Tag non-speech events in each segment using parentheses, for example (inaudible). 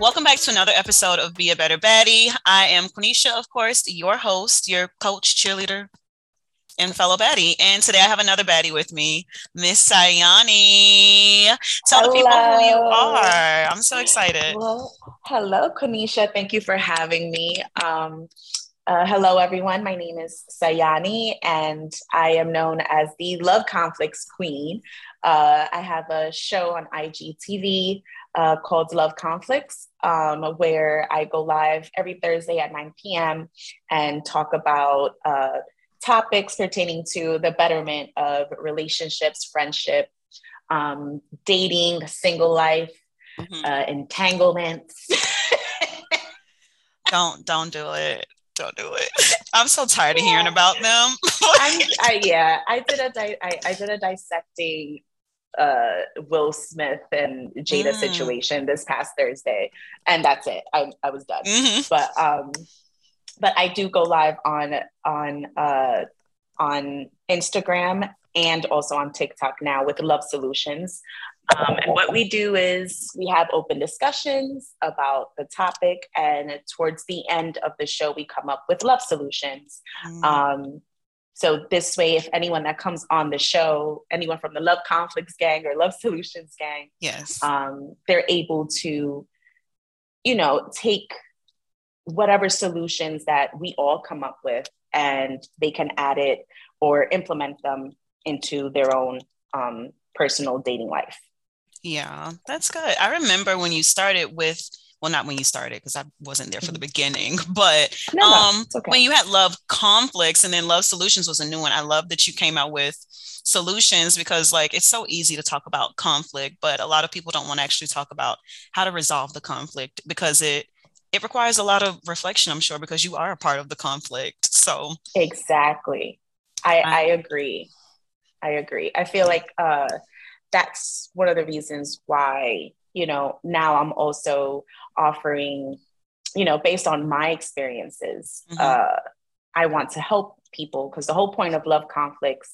Welcome back to another episode of Be a Better Baddie. I am Quenisha, of course, your host, your coach, cheerleader, and fellow baddie. And today I have another baddie with me, Miss Sayany. Tell hello. the people who you are. I'm so excited. Well, hello, Quenisha. Thank you for having me. Um, uh, hello, everyone. My name is Sayany, and I am known as the Love Conflicts Queen. Uh, I have a show on IGTV uh, called Love Conflicts, um, where I go live every Thursday at 9 p.m. and talk about uh, topics pertaining to the betterment of relationships, friendship, um, dating, single life, mm-hmm. uh, entanglements. (laughs) don't don't do it. Don't do it. I'm so tired of hearing about them. (laughs) I, yeah, I did a di- I, I did a dissecting uh, Will Smith and Jada mm. situation this past Thursday, and that's it. I, I was done. Mm-hmm. But um, but I do go live on on uh, on Instagram and also on TikTok now with Love Solutions. Um, and what we do is we have open discussions about the topic, and towards the end of the show, we come up with love solutions. Mm. Um, so this way, if anyone that comes on the show, anyone from the Love Conflicts gang or Love Solutions gang, yes, um, they're able to, you know, take whatever solutions that we all come up with, and they can add it or implement them into their own um, personal dating life. Yeah, that's good. I remember when you started with well not when you started because i wasn't there for the mm-hmm. beginning (laughs) but no, um no, okay. when you had love conflicts and then love solutions was a new one i love that you came out with solutions because like it's so easy to talk about conflict but a lot of people don't want to actually talk about how to resolve the conflict because it it requires a lot of reflection i'm sure because you are a part of the conflict so. Exactly. I i, I agree. I agree. I feel like uh that's one of the reasons why you know, now I'm also offering, you know, based on my experiences, mm-hmm. uh, I want to help people because the whole point of Love Conflicts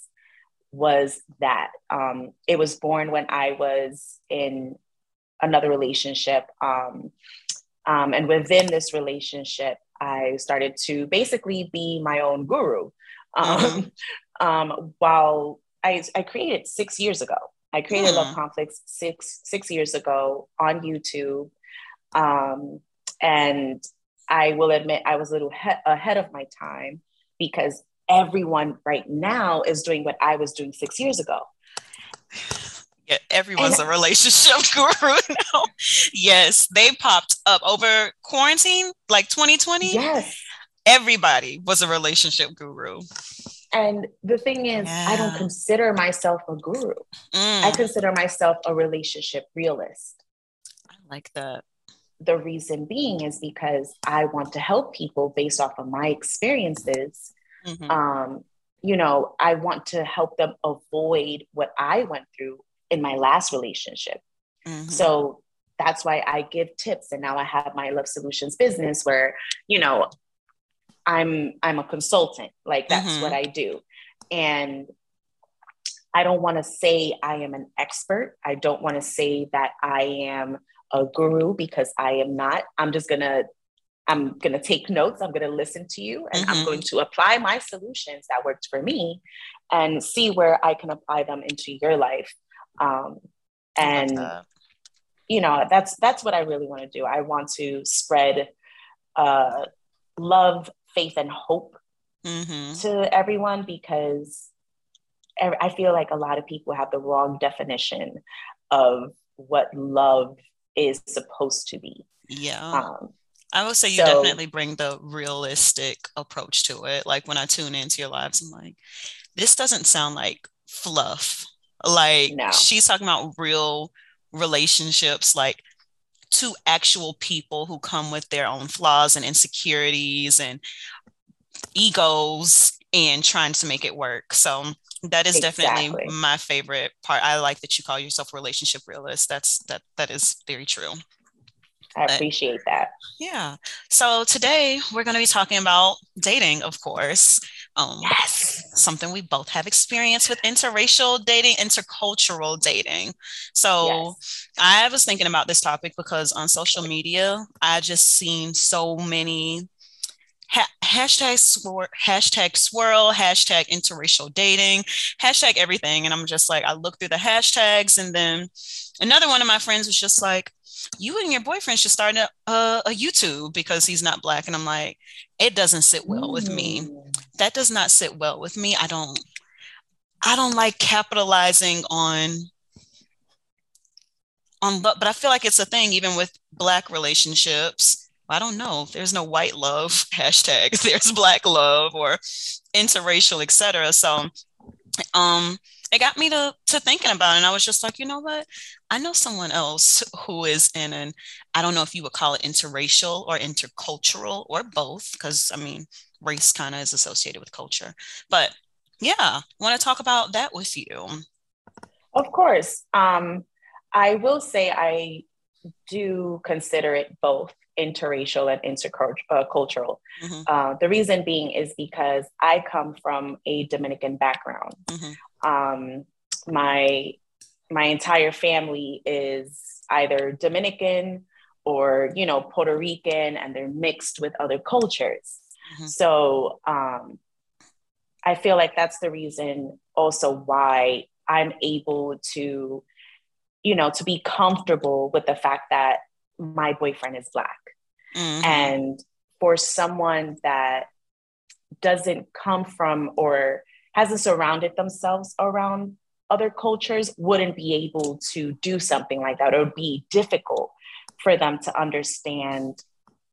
was that um, it was born when I was in another relationship. Um, um, and within this relationship, I started to basically be my own guru. Um, mm-hmm. (laughs) Um, while I, I created six years ago. I created hmm. Love Conflicts six six years ago on YouTube, um, and I will admit I was a little he- ahead of my time because everyone right now is doing what I was doing six years ago. (sighs) Yeah, everyone's and, a relationship (laughs) guru now. yes, they popped up over quarantine, like 2020. Yes. Everybody was a relationship guru. And the thing is, yeah. I don't consider myself a guru. Mm. I consider myself a relationship realist. I like that. The reason being is because I want to help people based off of my experiences. Mm-hmm. Um, you know, I want to help them avoid what I went through in my last relationship. Mm-hmm. So that's why I give tips. And now I have my Love Solutions business where, you know, I'm I'm a consultant. Like that's mm-hmm. what I do. And I don't want to say I am an expert. I don't want to say that I am a guru because I am not. I'm just going to I'm going to take notes. I'm going to listen to you and mm-hmm. I'm going to apply my solutions that worked for me and see where I can apply them into your life. Um, and you know, that's that's what I really want to do. I want to spread uh, love, faith and hope mm-hmm. to everyone because I feel like a lot of people have the wrong definition of what love is supposed to be. Yeah. Um, I would say you so, definitely bring the realistic approach to it. Like when I tune into your lives, I'm like, this doesn't sound like fluff. Like no. she's talking about real relationships, like to actual people who come with their own flaws and insecurities and egos and trying to make it work. So that is exactly. definitely my favorite part. I like that you call yourself a relationship realist. That's that that is very true. I appreciate that. Yeah. So today we're going to be talking about dating, of course. Um, yes. Something we both have experience with interracial dating, intercultural dating. So yes. I was thinking about this topic because on social media, I just seen so many ha- hashtag swirl, hashtag swirl, hashtag interracial dating, hashtag everything. And I'm just like, I look through the hashtags, and then another one of my friends was just like, you and your boyfriend should start a, a, a YouTube because he's not black. And I'm like, it doesn't sit well with me. Mm. That does not sit well with me. I don't, I don't like capitalizing on on but I feel like it's a thing even with black relationships. I don't know. There's no white love (laughs) hashtag. There's black love or interracial, etc. So um it got me to to thinking about it. And I was just like, you know what? I know someone else who is in an, I don't know if you would call it interracial or intercultural or both, because I mean, race kind of is associated with culture. But yeah, want to talk about that with you. Of course. Um, I will say I do consider it both interracial and intercultural. Mm-hmm. Uh, the reason being is because I come from a Dominican background. Mm-hmm um, my my entire family is either Dominican or you know Puerto Rican, and they're mixed with other cultures. Mm-hmm. So um, I feel like that's the reason also why I'm able to, you know, to be comfortable with the fact that my boyfriend is black, mm-hmm. and for someone that doesn't come from or hasn't surrounded themselves around other cultures wouldn't be able to do something like that. It would be difficult for them to understand,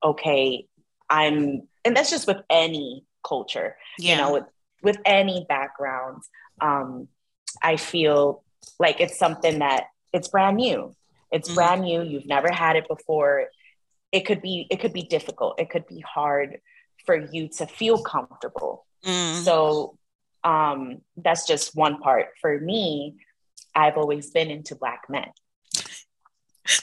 okay, I'm, and that's just with any culture, yeah. you know, with, with any background. Um, I feel like it's something that it's brand new. It's mm-hmm. brand new. You've never had it before. It could be, it could be difficult. It could be hard for you to feel comfortable. Mm. So um, that's just one part. For me, I've always been into black men. (laughs)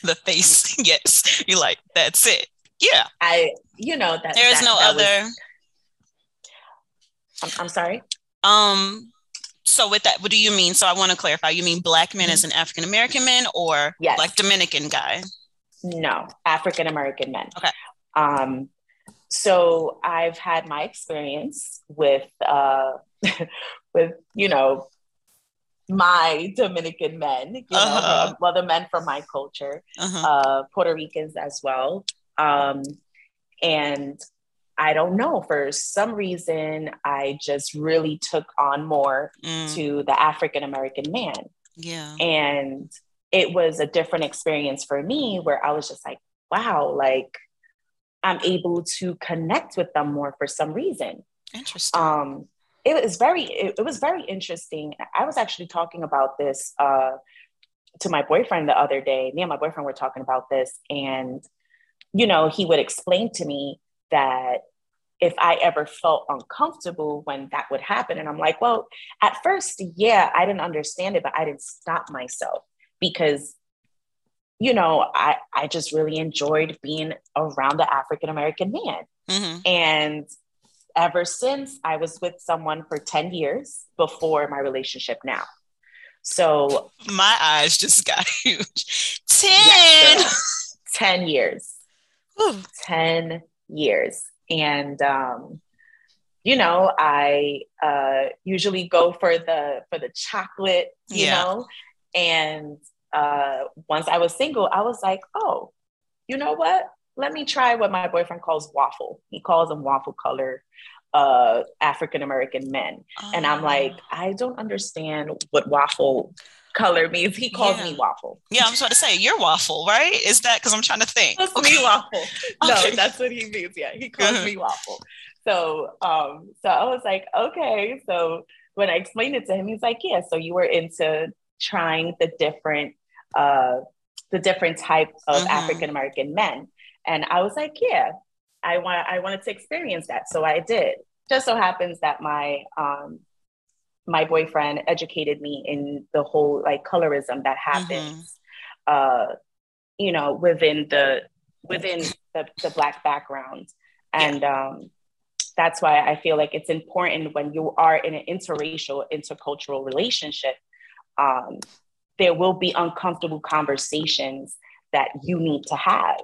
The face, (laughs) yes. You're like, that's it. Yeah. I, you know, that there's that, no that other. Was... I'm, I'm sorry. Um, so with that, what do you mean? So I want to clarify. You mean black men mm-hmm. as an African American man or yes. like Dominican guy? No, African American men. Okay. Um, so I've had my experience with uh, (laughs) with you know my Dominican men, you know, uh-huh. well, the men from my culture, uh-huh. uh, Puerto Ricans as well. Um, and I don't know, for some reason, I just really took on more mm. to the African American man. Yeah. And it was a different experience for me where I was just like, wow, like I'm able to connect with them more for some reason. Interesting. Um, it was very it, it, was very interesting i was actually talking about this uh, to my boyfriend the other day me and my boyfriend were talking about this and you know he would explain to me that if i ever felt uncomfortable when that would happen and i'm like well at first yeah i didn't understand it but i didn't stop myself because you know i i just really enjoyed being around the african american man mm-hmm. and ever since I was with someone for 10 years before my relationship now. So my eyes just got (laughs) huge. 10 yes, 10 years. 10 years. And um you know, I uh usually go for the for the chocolate, you yeah. know, and uh once I was single, I was like, "Oh, you know what? let me try what my boyfriend calls waffle. He calls them waffle color uh, African American men. Oh. And I'm like, oh. I don't understand what waffle color means. He calls yeah. me waffle. Yeah, I'm trying to say you're waffle, right? Is that because I'm trying to think? Calls okay. me waffle. (laughs) No, okay. that's what he means. Yeah, he calls me waffle. So, um, so I was like, okay. So when I explained it to him, he's like, yeah. So you were into trying the different, uh, the different type of mm-hmm. African American men. And I was like, yeah, I want I wanted to experience that. So I did. Just so happens that my um my boyfriend educated me in the whole like colorism that happens mm-hmm. uh you know within the within the, the black background and yeah. um that's why I feel like it's important when you are in an interracial, intercultural relationship, um, there will be uncomfortable conversations that you need to have.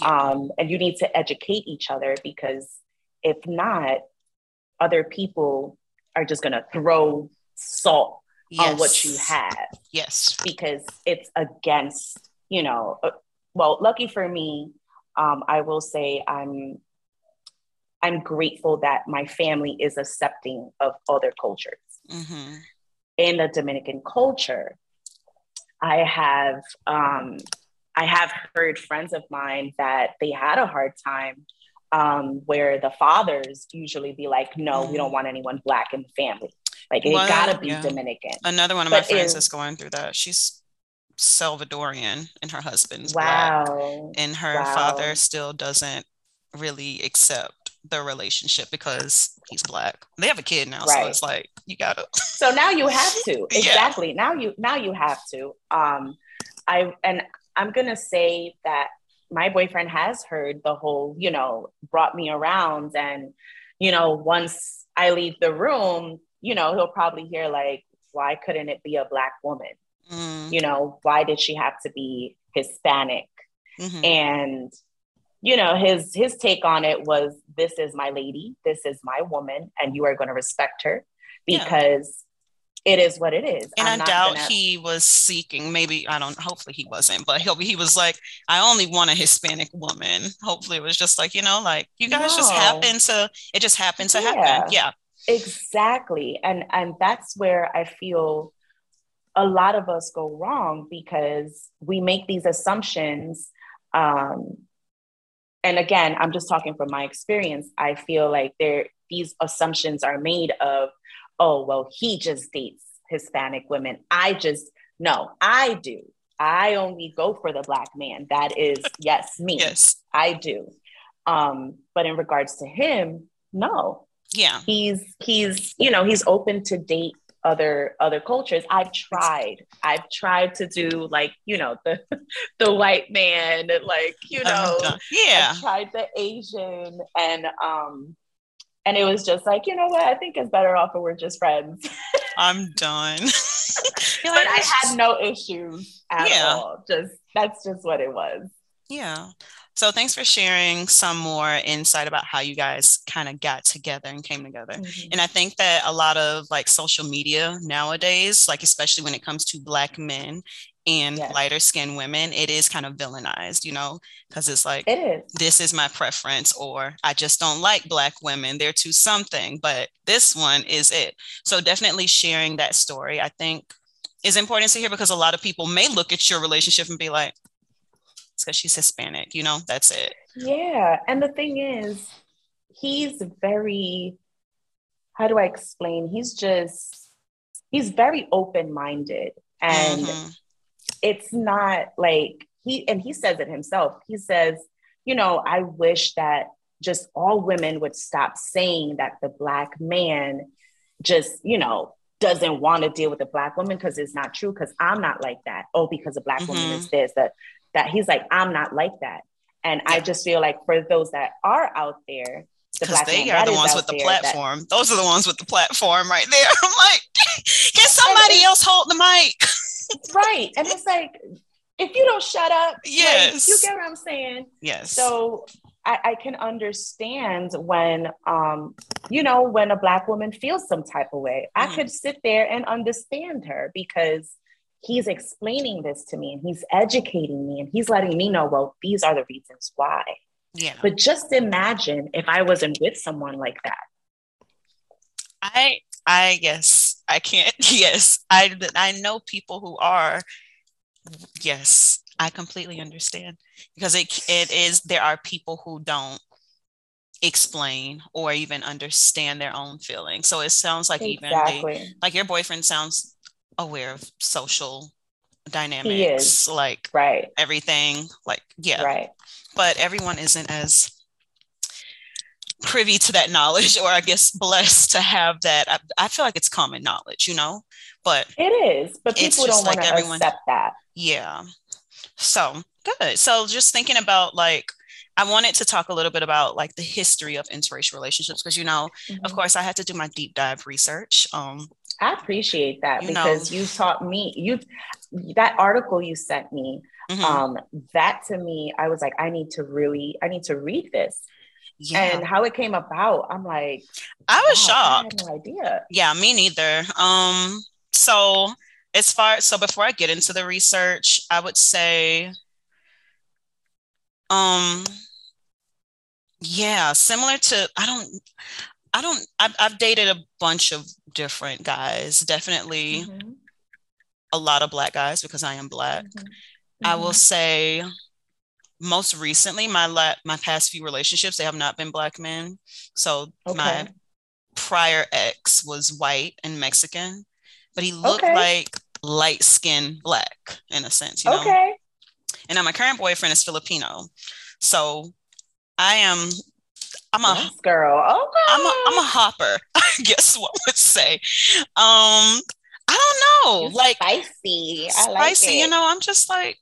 Um, and you need to educate each other because if not, other people are just going to throw salt yes. on what you have. Yes. Because it's against, you know, uh, well, lucky for me, um, I will say I'm I'm grateful that my family is accepting of other cultures. Mm-hmm. In the Dominican culture, I have um, I have heard friends of mine that they had a hard time um, where the fathers usually be like, "No, we don't mm. want anyone black in the family. Like it gotta be yeah. Dominican." Another one of but my friends is going through that. She's Salvadorian, and her husband's wow. black, and her wow. father still doesn't really accept the relationship because he's black. They have a kid now, right. so it's like you gotta. so now you have to (laughs) exactly. Yeah. Now you now you have to. Um, I and I'm gonna say that my boyfriend has heard the whole, you know, brought me around, and you know, once I leave the room, you know, he'll probably hear like, why couldn't it be a black woman? Mm. You know, why did she have to be Hispanic? Mm-hmm. And you know his his take on it was this is my lady this is my woman and you are going to respect her because. It is what it is and I'm i doubt gonna... he was seeking maybe i don't hopefully he wasn't but he'll be he was like i only want a hispanic woman hopefully it was just like you know like you guys no. just happen to it just happened to yeah. happen yeah exactly and and that's where i feel a lot of us go wrong because we make these assumptions um, and again, I'm just talking from my experience. I feel like there these assumptions are made of, oh, well, he just dates Hispanic women. I just no, I do. I only go for the black man. That is (laughs) yes, me. Yes. I do. Um, but in regards to him, no. Yeah. He's he's, you know, he's open to date other other cultures i've tried i've tried to do like you know the (laughs) the white man like you know yeah I've tried the asian and um and it was just like you know what? I think it's better off if we're just friends. (laughs) I'm done. But i had no issues at yeah. all. Just that's just what it was. Yeah. So thanks for sharing some more insight about how you guys kind of got together and came together. Mm-hmm. And I think that a lot of like social media nowadays, like especially when it comes to black men and yes. lighter skinned women, it is kind of villainized, you know, because it's like it is. this is my preference, or I just don't like black women. They're too something, but this one is it. So definitely sharing that story, I think is important to hear because a lot of people may look at your relationship and be like, because she's Hispanic, you know, that's it. Yeah. And the thing is, he's very, how do I explain? He's just, he's very open minded. And mm-hmm. It's not like he, and he says it himself. He says, you know, I wish that just all women would stop saying that the Black man just, you know, doesn't want to deal with a black woman because it's not true because i'm not like that oh because a black mm-hmm. woman is this that that he's like, I'm not like that. And yeah. I just feel like for those that are out there, the because they are the ones with the platform. That, those are the ones with the platform right there. (laughs) I'm like, (laughs) can somebody else hold the mic? (laughs) right. And it's like, if you don't shut up, yes, like, you get what I'm saying. Yes. So I, I can understand when, um, you know, when a black woman feels some type of way. Mm. I could sit there and understand her because he's explaining this to me and he's educating me and he's letting me know, well, these are the reasons why. Yeah. But just imagine if I wasn't with someone like that. I I guess I can't. (laughs) Yes, I I know people who are. Yes, I completely understand because it it is there are people who don't explain or even understand their own feelings. So it sounds like exactly. even like your boyfriend sounds aware of social dynamics like right everything like yeah right but everyone isn't as privy to that knowledge or i guess blessed to have that i, I feel like it's common knowledge you know but it is but people don't like want to accept that yeah so good so just thinking about like I wanted to talk a little bit about like the history of interracial relationships because you know, mm-hmm. of course, I had to do my deep dive research. Um, I appreciate that you because know, you taught me you that article you sent me. Mm-hmm. Um, that to me, I was like, I need to really, I need to read this. Yeah. And how it came about, I'm like, I was wow, shocked. I no idea. Yeah, me neither. Um, so as far so before I get into the research, I would say um yeah, similar to I don't I don't I've, I've dated a bunch of different guys. Definitely mm-hmm. a lot of black guys because I am black. Mm-hmm. I will mm-hmm. say most recently my la- my past few relationships they have not been black men. So okay. my prior ex was white and Mexican, but he looked okay. like light skinned black in a sense, you know. Okay. And now my current boyfriend is Filipino. So I am I'm a yes, girl. Okay. I'm a I'm a hopper, (laughs) I guess one would say. Um, I don't know. You're like spicy. I spicy, like you know, I'm just like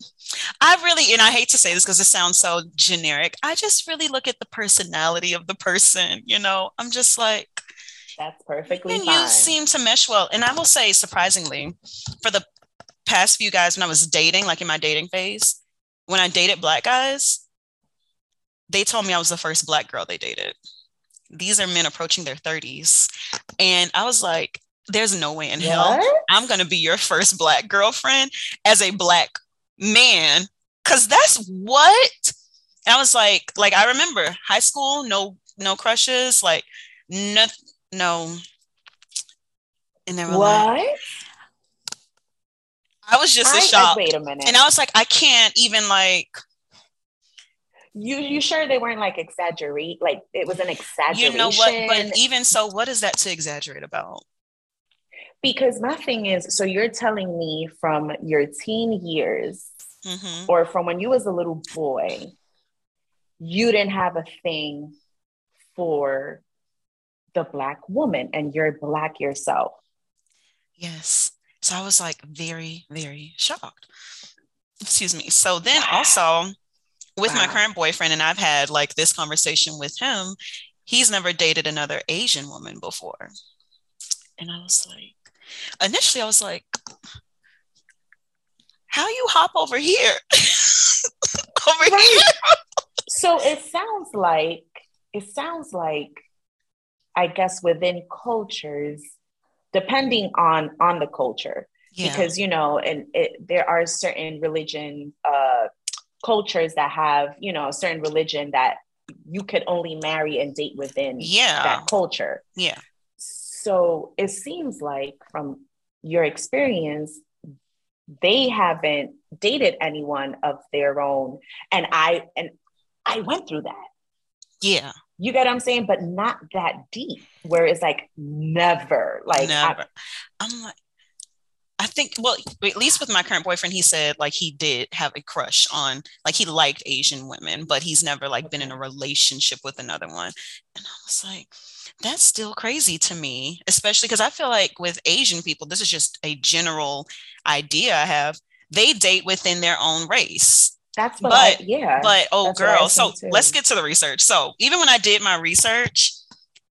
I really, and I hate to say this because it sounds so generic. I just really look at the personality of the person, you know. I'm just like, that's perfectly and fine. you seem to mesh well. And I will say, surprisingly, for the past few guys when I was dating, like in my dating phase, when I dated black guys, they told me I was the first black girl they dated. These are men approaching their 30s. And I was like, there's no way in what? hell I'm going to be your first black girlfriend as a black man. Cause that's what and I was like, like I remember high school, no, no crushes, like no, no. And they were what? Like, I was just a shock. Wait a minute. And I was like, I can't even like you you sure they weren't like exaggerate like it was an exaggeration you know what but even so what is that to exaggerate about because my thing is so you're telling me from your teen years mm-hmm. or from when you was a little boy you didn't have a thing for the black woman and you're black yourself yes so i was like very very shocked excuse me so then also with wow. my current boyfriend, and I've had like this conversation with him, he's never dated another Asian woman before. And I was like, initially, I was like, how you hop over here? (laughs) over right. here. so it sounds like, it sounds like, I guess within cultures, depending on on the culture, yeah. because you know, and it, there are certain religion uh, cultures that have, you know, a certain religion that you could only marry and date within yeah. that culture. Yeah. So it seems like from your experience, they haven't dated anyone of their own. And I and I went through that. Yeah. You get what I'm saying? But not that deep, where it's like never. Like never. I, I'm like, think, well, at least with my current boyfriend, he said like he did have a crush on, like he liked Asian women, but he's never like been in a relationship with another one. And I was like, that's still crazy to me, especially because I feel like with Asian people, this is just a general idea I have. They date within their own race. That's what but, I, yeah. But oh, girl. So too. let's get to the research. So even when I did my research,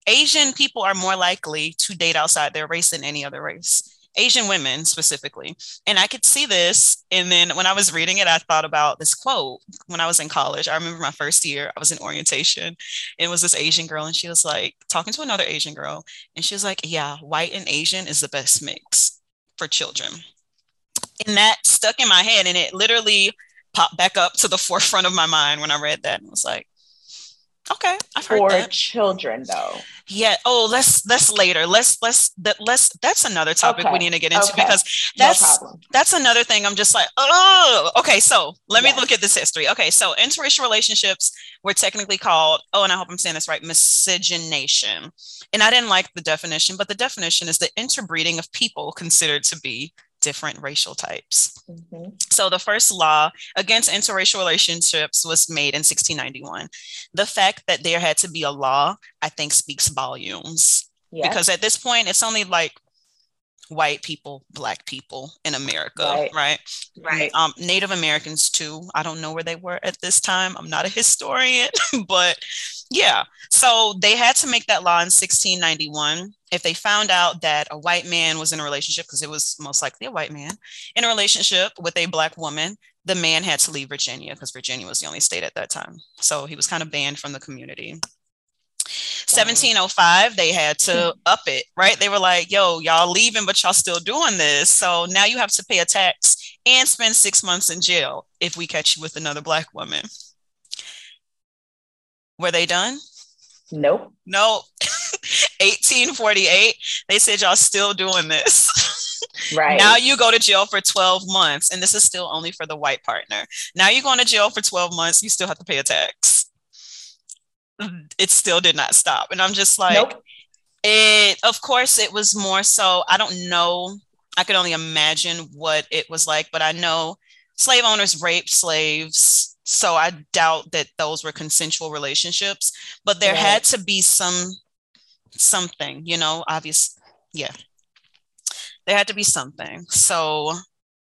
Asian people are more likely to date outside their race than any other race. Asian women specifically. And I could see this. And then when I was reading it, I thought about this quote when I was in college. I remember my first year, I was in orientation. It was this Asian girl, and she was like talking to another Asian girl. And she was like, Yeah, white and Asian is the best mix for children. And that stuck in my head. And it literally popped back up to the (laughs) forefront of my mind when I read that. And was like, Okay, I've heard for children though. Yeah. Oh, let's let's later. Let's let's that let's that's another topic okay. we need to get into okay. because that's no that's another thing. I'm just like, oh, okay. So let yes. me look at this history. Okay, so interracial relationships were technically called. Oh, and I hope I'm saying this right. Miscegenation, and I didn't like the definition, but the definition is the interbreeding of people considered to be different racial types. Mm-hmm. So the first law against interracial relationships was made in 1691. The fact that there had to be a law, I think, speaks volumes. Because at this point, it's only like white people, black people in America, right? Right. right. Um, Native Americans too. I don't know where they were at this time. I'm not a historian, (laughs) but yeah. So they had to make that law in 1691. If they found out that a white man was in a relationship, because it was most likely a white man in a relationship with a black woman, the man had to leave Virginia because Virginia was the only state at that time. So he was kind of banned from the community. 1705 they had to hmm. up it right they were like yo y'all leaving but y'all still doing this so now you have to pay a tax and spend six months in jail if we catch you with another black woman were they done nope nope (laughs) 1848 they said y'all still doing this (laughs) right now you go to jail for 12 months and this is still only for the white partner now you're going to jail for 12 months you still have to pay a tax it still did not stop. And I'm just like, nope. it, of course, it was more so, I don't know. I can only imagine what it was like, but I know slave owners raped slaves. So I doubt that those were consensual relationships, but there right. had to be some, something, you know, obvious. Yeah. There had to be something. So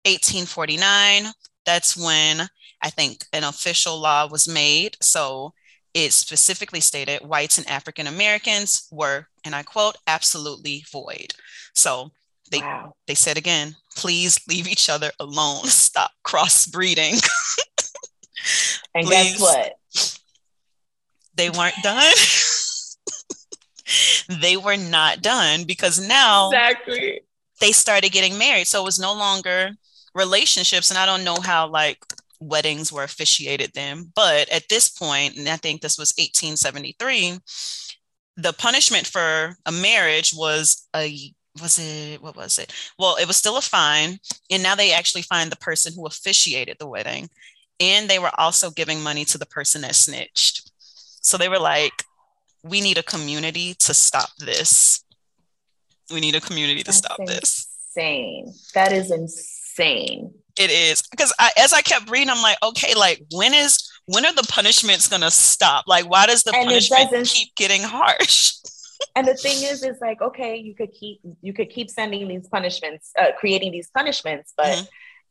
1849, that's when I think an official law was made. So it specifically stated whites and African Americans were, and I quote, absolutely void. So they wow. they said again, please leave each other alone. (laughs) Stop crossbreeding. (laughs) and guess what? They weren't done. (laughs) they were not done because now exactly they started getting married. So it was no longer relationships. And I don't know how like weddings were officiated then. But at this point, and I think this was 1873, the punishment for a marriage was a was it what was it? Well, it was still a fine, and now they actually find the person who officiated the wedding, and they were also giving money to the person that snitched. So they were like, "We need a community to stop this. We need a community to stop insane. this." Insane. That is insane. It is because I, as I kept reading, I'm like, okay, like when is when are the punishments gonna stop? Like, why does the and punishment keep getting harsh? (laughs) and the thing is, is like, okay, you could keep you could keep sending these punishments, uh, creating these punishments, but mm-hmm.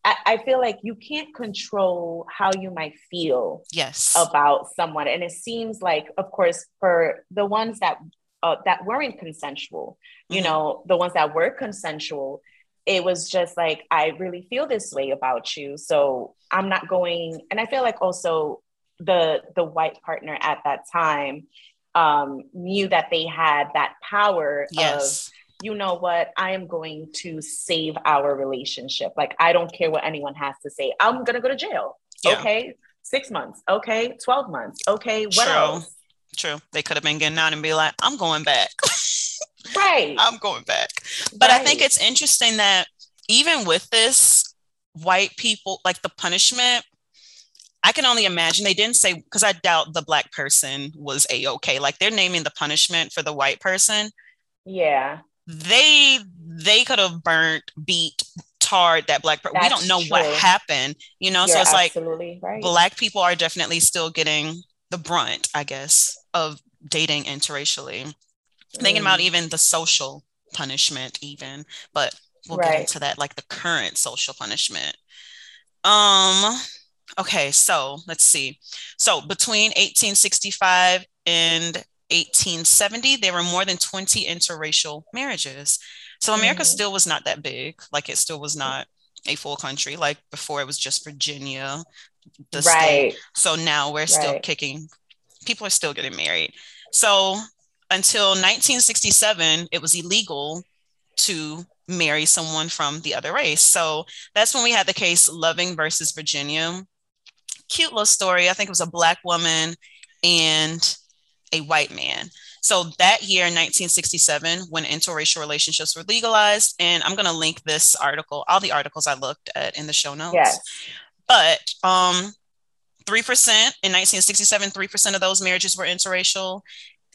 I, I feel like you can't control how you might feel yes about someone. And it seems like, of course, for the ones that uh, that weren't consensual, you mm-hmm. know, the ones that were consensual, it was just like i really feel this way about you so i'm not going and i feel like also the the white partner at that time um knew that they had that power yes. of you know what i am going to save our relationship like i don't care what anyone has to say i'm gonna go to jail yeah. okay six months okay 12 months okay what true. else true they could have been getting out and be like i'm going back (laughs) Right. I'm going back. But right. I think it's interesting that even with this, white people, like the punishment, I can only imagine they didn't say, because I doubt the black person was a okay. Like they're naming the punishment for the white person. Yeah. They they could have burnt, beat, tarred that black person. We don't know true. what happened, you know. You're so it's like right. black people are definitely still getting the brunt, I guess, of dating interracially thinking about mm. even the social punishment even but we'll right. get into that like the current social punishment um okay so let's see so between 1865 and 1870 there were more than 20 interracial marriages so america mm. still was not that big like it still was not a full country like before it was just virginia the right. state so now we're still right. kicking people are still getting married so until 1967, it was illegal to marry someone from the other race. So that's when we had the case Loving versus Virginia. Cute little story. I think it was a Black woman and a white man. So that year, 1967, when interracial relationships were legalized, and I'm going to link this article, all the articles I looked at in the show notes. Yes. But um, 3% in 1967, 3% of those marriages were interracial.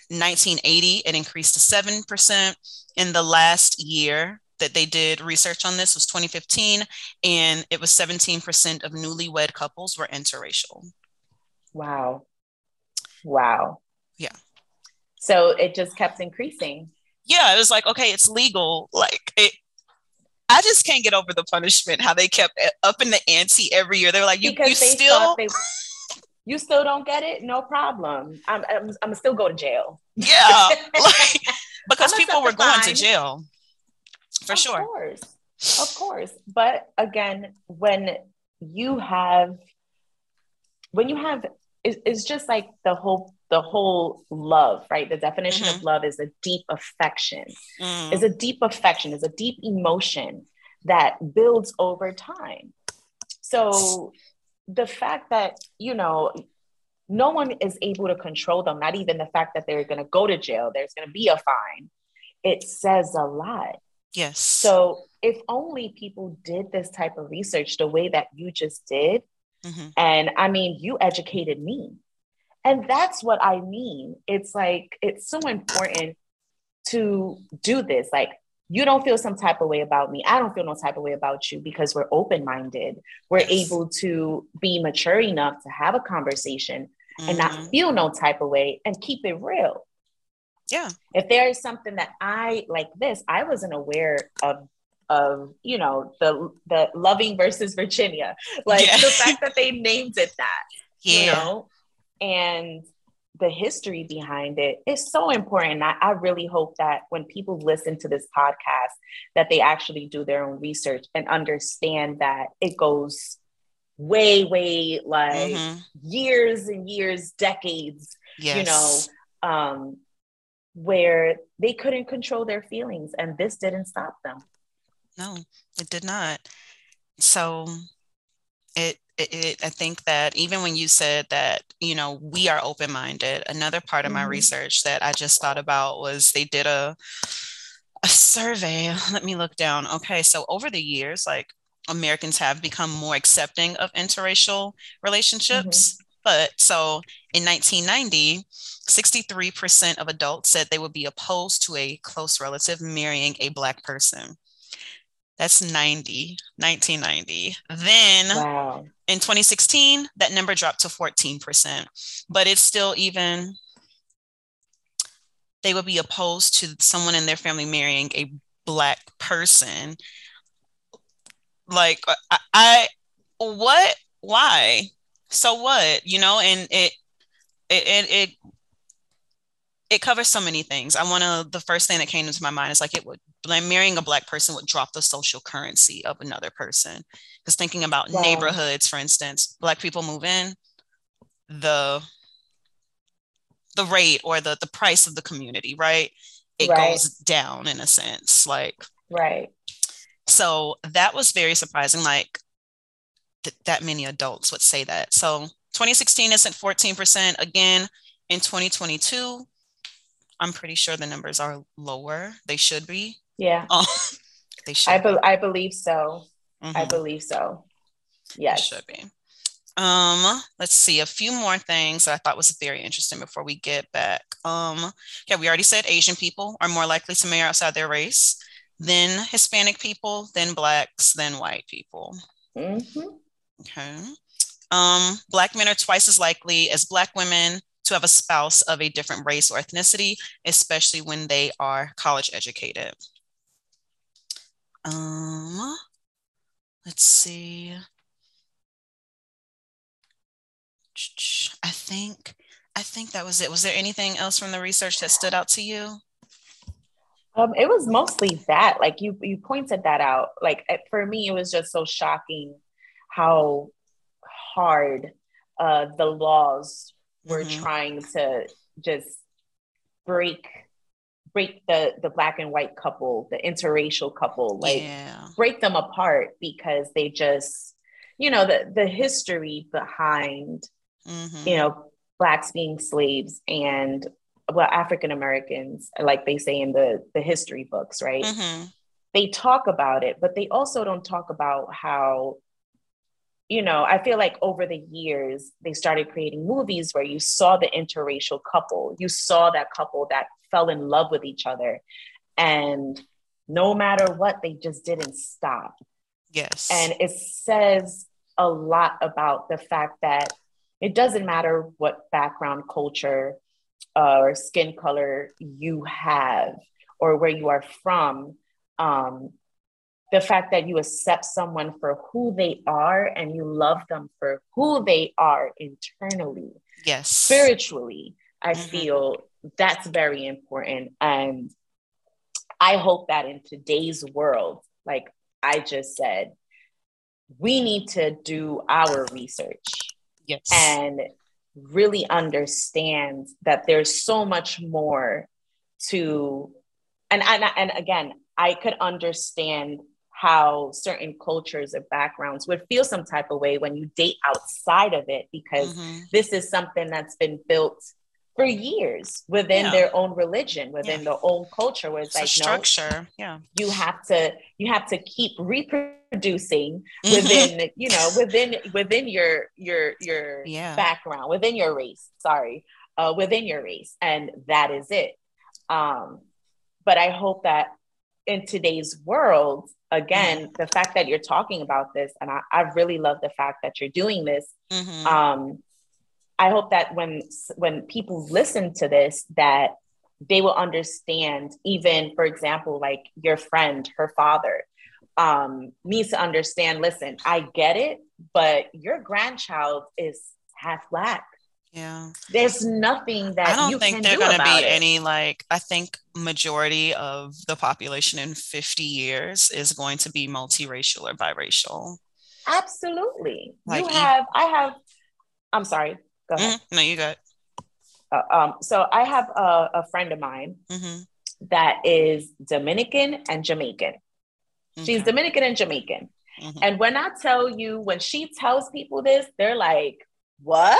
1980, it increased to 7%. In the last year that they did research on this was 2015, and it was 17% of newlywed couples were interracial. Wow. Wow. So it just kept increasing. Yeah, it was like, okay, it's legal. Like it I just can't get over the punishment. How they kept up in the ante every year. They were like, you, you still. They, (laughs) you still don't get it? No problem. I'm, I'm, I'm still go to jail. Yeah, (laughs) like, because people were going to jail for of sure. Of course, of course. But again, when you have, when you have, it's just like the whole the whole love, right? The definition mm-hmm. of love is a deep affection. Mm. Is a deep affection, is a deep emotion that builds over time. So the fact that, you know, no one is able to control them, not even the fact that they're going to go to jail, there's going to be a fine, it says a lot. Yes. So if only people did this type of research the way that you just did, mm-hmm. and I mean, you educated me and that's what I mean. It's like, it's so important to do this. Like, you don't feel some type of way about me. I don't feel no type of way about you because we're open minded. We're yes. able to be mature enough to have a conversation mm-hmm. and not mm-hmm. feel no type of way and keep it real. Yeah. If there is something that I like this, I wasn't aware of of you know the the loving versus Virginia. Like yeah. the fact that they named it that. Yeah. You know, and the history behind it is so important. I, I, really hope that when people listen to this podcast, that they actually do their own research and understand that it goes way, way like mm-hmm. years and years, decades, yes. you know, um, where they couldn't control their feelings and this didn't stop them. No, it did not. So it it, it, I think that even when you said that, you know, we are open minded, another part of my mm-hmm. research that I just thought about was they did a, a survey. (sighs) Let me look down. Okay. So over the years, like Americans have become more accepting of interracial relationships. Mm-hmm. But so in 1990, 63% of adults said they would be opposed to a close relative marrying a Black person. That's 90, 1990. Then wow. in 2016, that number dropped to 14%, but it's still even, they would be opposed to someone in their family marrying a Black person. Like, I, I what, why? So what, you know, and it, it, it, it it covers so many things. I want to, the first thing that came into my mind is like it would marrying a black person would drop the social currency of another person. Because thinking about wow. neighborhoods, for instance, black people move in, the the rate or the the price of the community, right? It right. goes down in a sense, like right. So that was very surprising. Like th- that many adults would say that. So 2016 isn't 14%. Again, in 2022, I'm pretty sure the numbers are lower. They should be. Yeah. Um, (laughs) they should. I, be- I believe so. Mm-hmm. I believe so. Yes. They should be. Um, let's see a few more things that I thought was very interesting before we get back. Um, yeah, we already said Asian people are more likely to marry outside their race, then Hispanic people, then blacks, then white people. Mm-hmm. Okay. Um, black men are twice as likely as black women to have a spouse of a different race or ethnicity, especially when they are college educated. Um, let's see. I think I think that was it. Was there anything else from the research that stood out to you? Um, it was mostly that. Like you, you pointed that out. Like for me, it was just so shocking how hard uh, the laws were mm-hmm. trying to just break break the the black and white couple, the interracial couple, like yeah. break them apart because they just, you know, the the history behind, mm-hmm. you know, blacks being slaves and well, African Americans, like they say in the the history books, right? Mm-hmm. They talk about it, but they also don't talk about how you know, I feel like over the years, they started creating movies where you saw the interracial couple, you saw that couple that fell in love with each other. And no matter what, they just didn't stop. Yes. And it says a lot about the fact that it doesn't matter what background, culture, uh, or skin color you have or where you are from. Um, the fact that you accept someone for who they are and you love them for who they are internally. Yes. Spiritually i mm-hmm. feel that's very important. And i hope that in today's world like i just said we need to do our research yes. and really understand that there's so much more to and and, and again i could understand how certain cultures or backgrounds would feel some type of way when you date outside of it because mm-hmm. this is something that's been built for years within yeah. their own religion within yeah. their own culture where it's, it's like structure no, yeah you have to you have to keep reproducing mm-hmm. within you know within within your your your yeah. background within your race sorry uh, within your race and that is it um but i hope that in today's world again mm-hmm. the fact that you're talking about this and I, I really love the fact that you're doing this mm-hmm. um I hope that when when people listen to this, that they will understand. Even for example, like your friend, her father um, needs to understand. Listen, I get it, but your grandchild is half black. Yeah. There's nothing that I don't think there's going to be it. any like I think majority of the population in 50 years is going to be multiracial or biracial. Absolutely. Like you have I have I'm sorry. Go ahead. Mm-hmm. No, you got. Uh, um, so I have a, a friend of mine mm-hmm. that is Dominican and Jamaican. Okay. She's Dominican and Jamaican. Mm-hmm. And when I tell you, when she tells people this, they're like, "What?"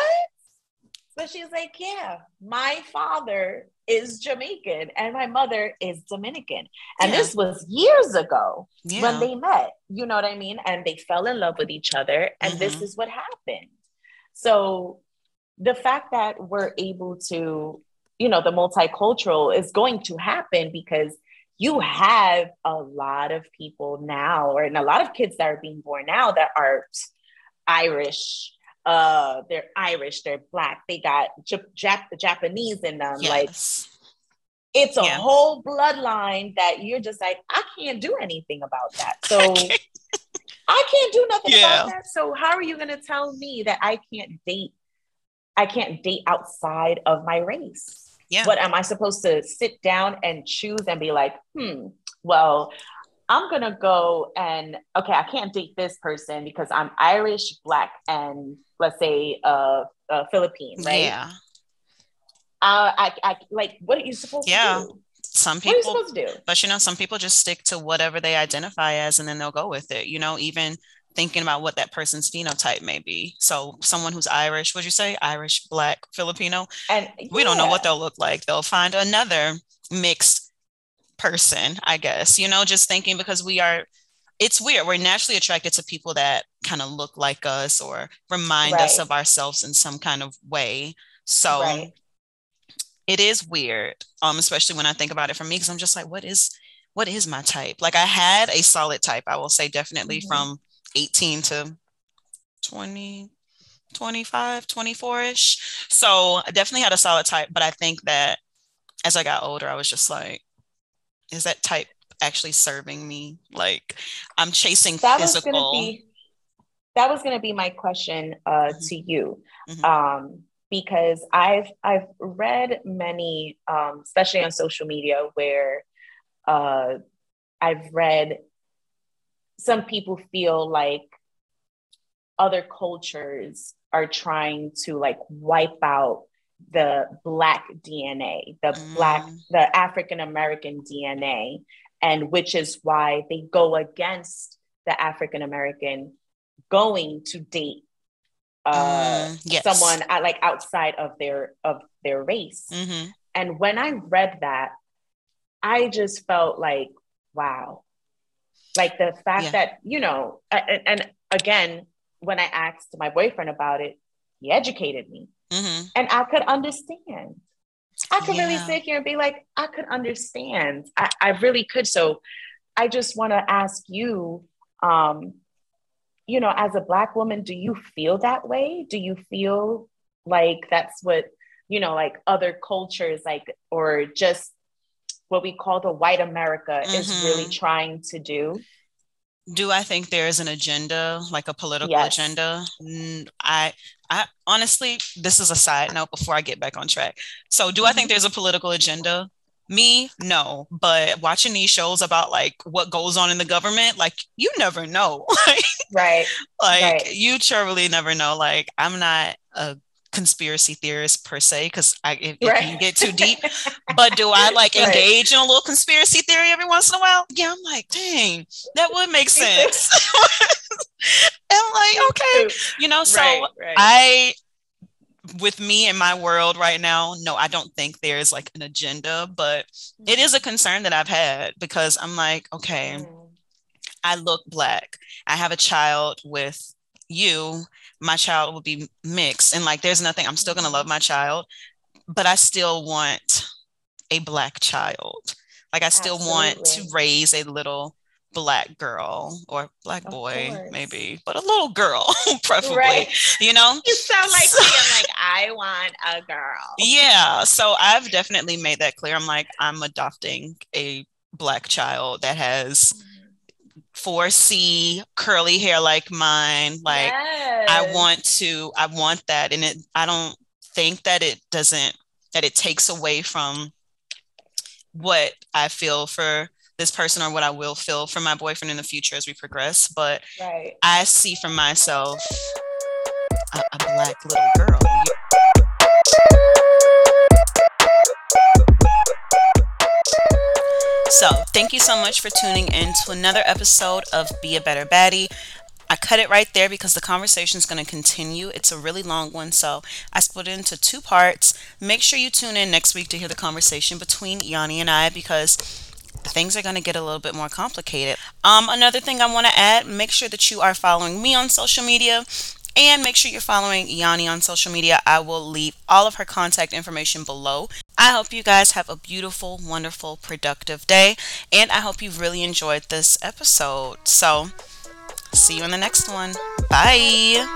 But she's like, "Yeah, my father is Jamaican and my mother is Dominican. And yeah. this was years ago yeah. when they met. You know what I mean? And they fell in love with each other. And mm-hmm. this is what happened. So the fact that we're able to, you know, the multicultural is going to happen because you have a lot of people now, or and a lot of kids that are being born now that are Irish. Uh, they're Irish, they're black, they got Jap- Japanese in them. Yes. Like it's a yeah. whole bloodline that you're just like, I can't do anything about that. (laughs) So I can't do nothing yeah. about that. So how are you going to tell me that I can't date I can't date outside of my race. Yeah. What am I supposed to sit down and choose and be like, hmm, well, I'm gonna go and okay, I can't date this person because I'm Irish, black, and let's say uh, uh Philippine, right? Yeah. Uh, I, I like what are you supposed yeah. to do? Some people, what are you supposed to do? but you know, some people just stick to whatever they identify as, and then they'll go with it. You know, even thinking about what that person's phenotype may be. So someone who's Irish, would you say Irish, black, Filipino? And yeah. we don't know what they'll look like. They'll find another mixed person, I guess, you know, just thinking because we are it's weird. We're naturally attracted to people that kind of look like us or remind right. us of ourselves in some kind of way. So right. it is weird, um, especially when I think about it for me, because I'm just like, what is what is my type? Like I had a solid type, I will say definitely mm-hmm. from 18 to 20, 25, 24 ish. So I definitely had a solid type, but I think that as I got older, I was just like, is that type actually serving me? Like I'm chasing that physical. Was be, that was going to be my question uh, mm-hmm. to you. Mm-hmm. Um, because I've I've read many, um, especially on social media, where uh, I've read some people feel like other cultures are trying to like wipe out the black DNA, the mm. black, the African American DNA, and which is why they go against the African American going to date uh, mm, yes. someone uh, like outside of their of their race. Mm-hmm. And when I read that, I just felt like, wow, like the fact yeah. that, you know, and, and, again, when I asked my boyfriend about it, he educated me. Mm-hmm. And I could understand. I could yeah. really sit here and be like, I could understand. I, I really could. So I just want to ask you, um, you know, as a Black woman, do you feel that way? Do you feel like that's what, you know, like other cultures, like, or just what we call the white America mm-hmm. is really mm-hmm. trying to do? Do I think there is an agenda, like a political yes. agenda? I, I honestly, this is a side note before I get back on track. So, do I think mm-hmm. there's a political agenda? Me, no. But watching these shows about like what goes on in the government, like you never know. (laughs) right. Like right. you truly never know. Like I'm not a conspiracy theorist per se because I it, right. it, can get too (laughs) deep. but do I like right. engage in a little conspiracy theory every once in a while? Yeah, I'm like, dang, that would make sense. (laughs) I'm like, okay, you know, so right, I with me in my world right now, no, I don't think there's like an agenda, but it is a mm-hmm. concern that I've had because I'm like, okay, mm. I look black. I have a child with you my child will be mixed. And like there's nothing i'm still going to love my child but i still want a black child. Like i still Absolutely. want to raise a little black girl or black boy maybe but a little girl (laughs) preferably right. you know? You sound like so, me i'm like i want a girl. Yeah. So i've definitely made that clear. I'm like i'm adopting a black child that has mm-hmm 4C curly hair like mine. Like yes. I want to, I want that. And it I don't think that it doesn't that it takes away from what I feel for this person or what I will feel for my boyfriend in the future as we progress. But right. I see for myself a, a black little girl. So, thank you so much for tuning in to another episode of Be a Better Baddie. I cut it right there because the conversation is going to continue. It's a really long one, so I split it into two parts. Make sure you tune in next week to hear the conversation between Yany and I because things are going to get a little bit more complicated. Um, another thing I want to add make sure that you are following me on social media and make sure you're following Yany on social media. I will leave all of her contact information below. I hope you guys have a beautiful, wonderful, productive day. And I hope you really enjoyed this episode. So, see you in the next one. Bye.